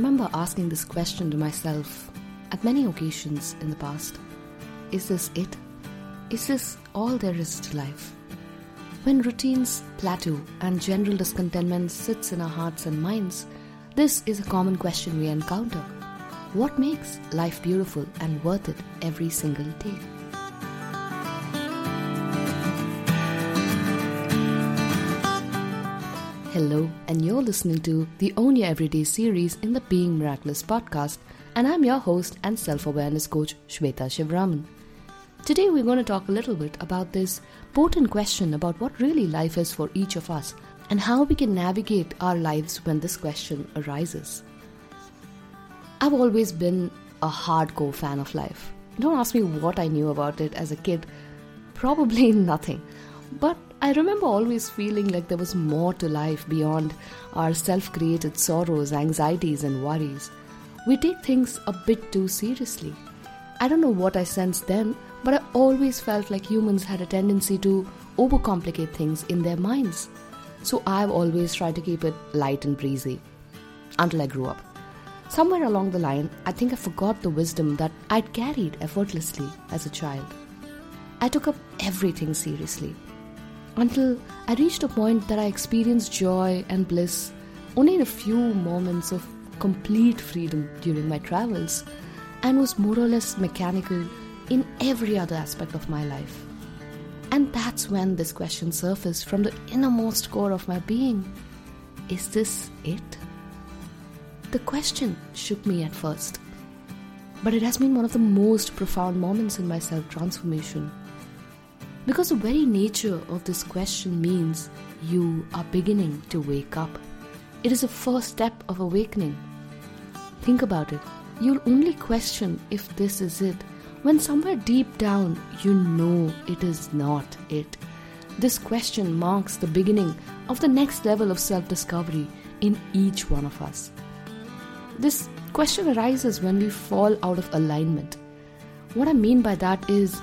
remember asking this question to myself at many occasions in the past Is this it? Is this all there is to life? When routines plateau and general discontentment sits in our hearts and minds, this is a common question we encounter. What makes life beautiful and worth it every single day? Hello, and you're listening to the Own Your Everyday series in the Being Miraculous podcast, and I'm your host and self awareness coach, Shweta Shivraman. Today, we're going to talk a little bit about this potent question about what really life is for each of us and how we can navigate our lives when this question arises. I've always been a hardcore fan of life. Don't ask me what I knew about it as a kid, probably nothing. But I remember always feeling like there was more to life beyond our self created sorrows, anxieties, and worries. We take things a bit too seriously. I don't know what I sensed then, but I always felt like humans had a tendency to overcomplicate things in their minds. So I've always tried to keep it light and breezy until I grew up. Somewhere along the line, I think I forgot the wisdom that I'd carried effortlessly as a child. I took up everything seriously until I reached a point that I experienced joy and bliss only in a few moments of complete freedom during my travels and was more or less mechanical in every other aspect of my life. And that's when this question surfaced from the innermost core of my being Is this it? The question shook me at first, but it has been one of the most profound moments in my self transformation because the very nature of this question means you are beginning to wake up. It is a first step of awakening. Think about it. You'll only question if this is it when somewhere deep down you know it is not it. This question marks the beginning of the next level of self discovery in each one of us. This question arises when we fall out of alignment. What I mean by that is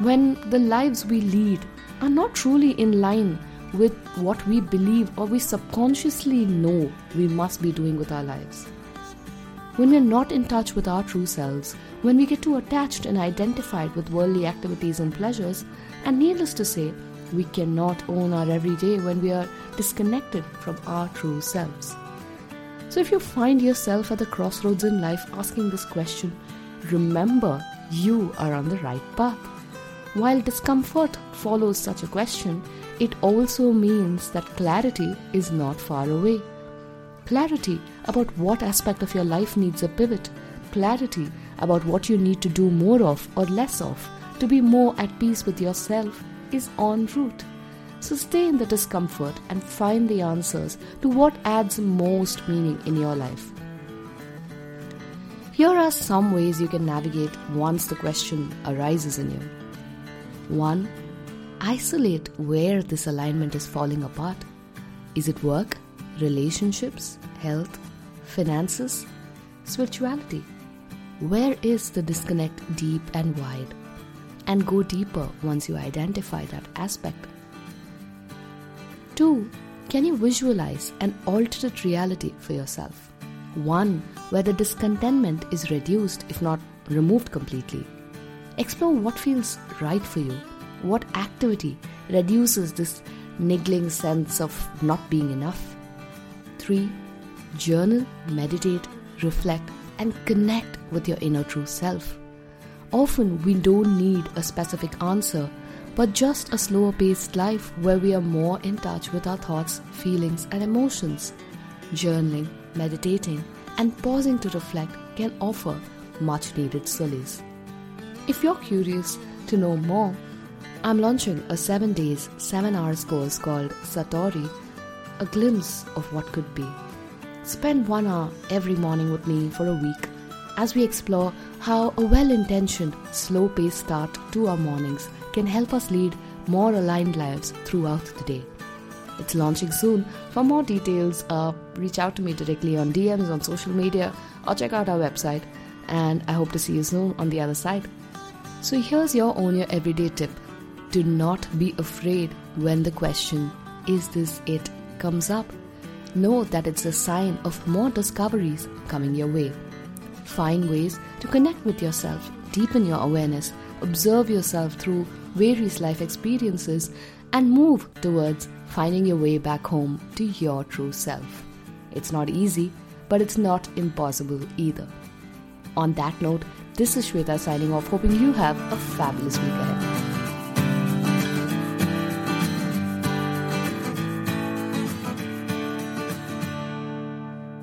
when the lives we lead are not truly in line with what we believe or we subconsciously know we must be doing with our lives. When we're not in touch with our true selves, when we get too attached and identified with worldly activities and pleasures, and needless to say, we cannot own our everyday when we are disconnected from our true selves. So, if you find yourself at the crossroads in life asking this question, remember you are on the right path. While discomfort follows such a question, it also means that clarity is not far away. Clarity about what aspect of your life needs a pivot, clarity about what you need to do more of or less of to be more at peace with yourself is en route. So stay in the discomfort and find the answers to what adds most meaning in your life. Here are some ways you can navigate once the question arises in you. 1. Isolate where this alignment is falling apart. Is it work, relationships, health, finances, spirituality? Where is the disconnect deep and wide? And go deeper once you identify that aspect. 2. Can you visualize an alternate reality for yourself? One where the discontentment is reduced, if not removed completely. Explore what feels right for you. What activity reduces this niggling sense of not being enough? 3. Journal, meditate, reflect, and connect with your inner true self. Often we don't need a specific answer, but just a slower paced life where we are more in touch with our thoughts, feelings, and emotions. Journaling, meditating, and pausing to reflect can offer much needed solace. If you're curious to know more, I'm launching a 7 days, 7 hours course called Satori, a glimpse of what could be. Spend one hour every morning with me for a week as we explore how a well intentioned, slow paced start to our mornings can help us lead more aligned lives throughout the day. It's launching soon. For more details, uh, reach out to me directly on DMs on social media or check out our website. And I hope to see you soon on the other side. So here's your own your everyday tip. Do not be afraid when the question, is this it, comes up. know that it's a sign of more discoveries coming your way. Find ways to connect with yourself, deepen your awareness, observe yourself through various life experiences, and move towards finding your way back home to your true self. It's not easy, but it's not impossible either. On that note, this is Shweta signing off, hoping you have a fabulous week ahead.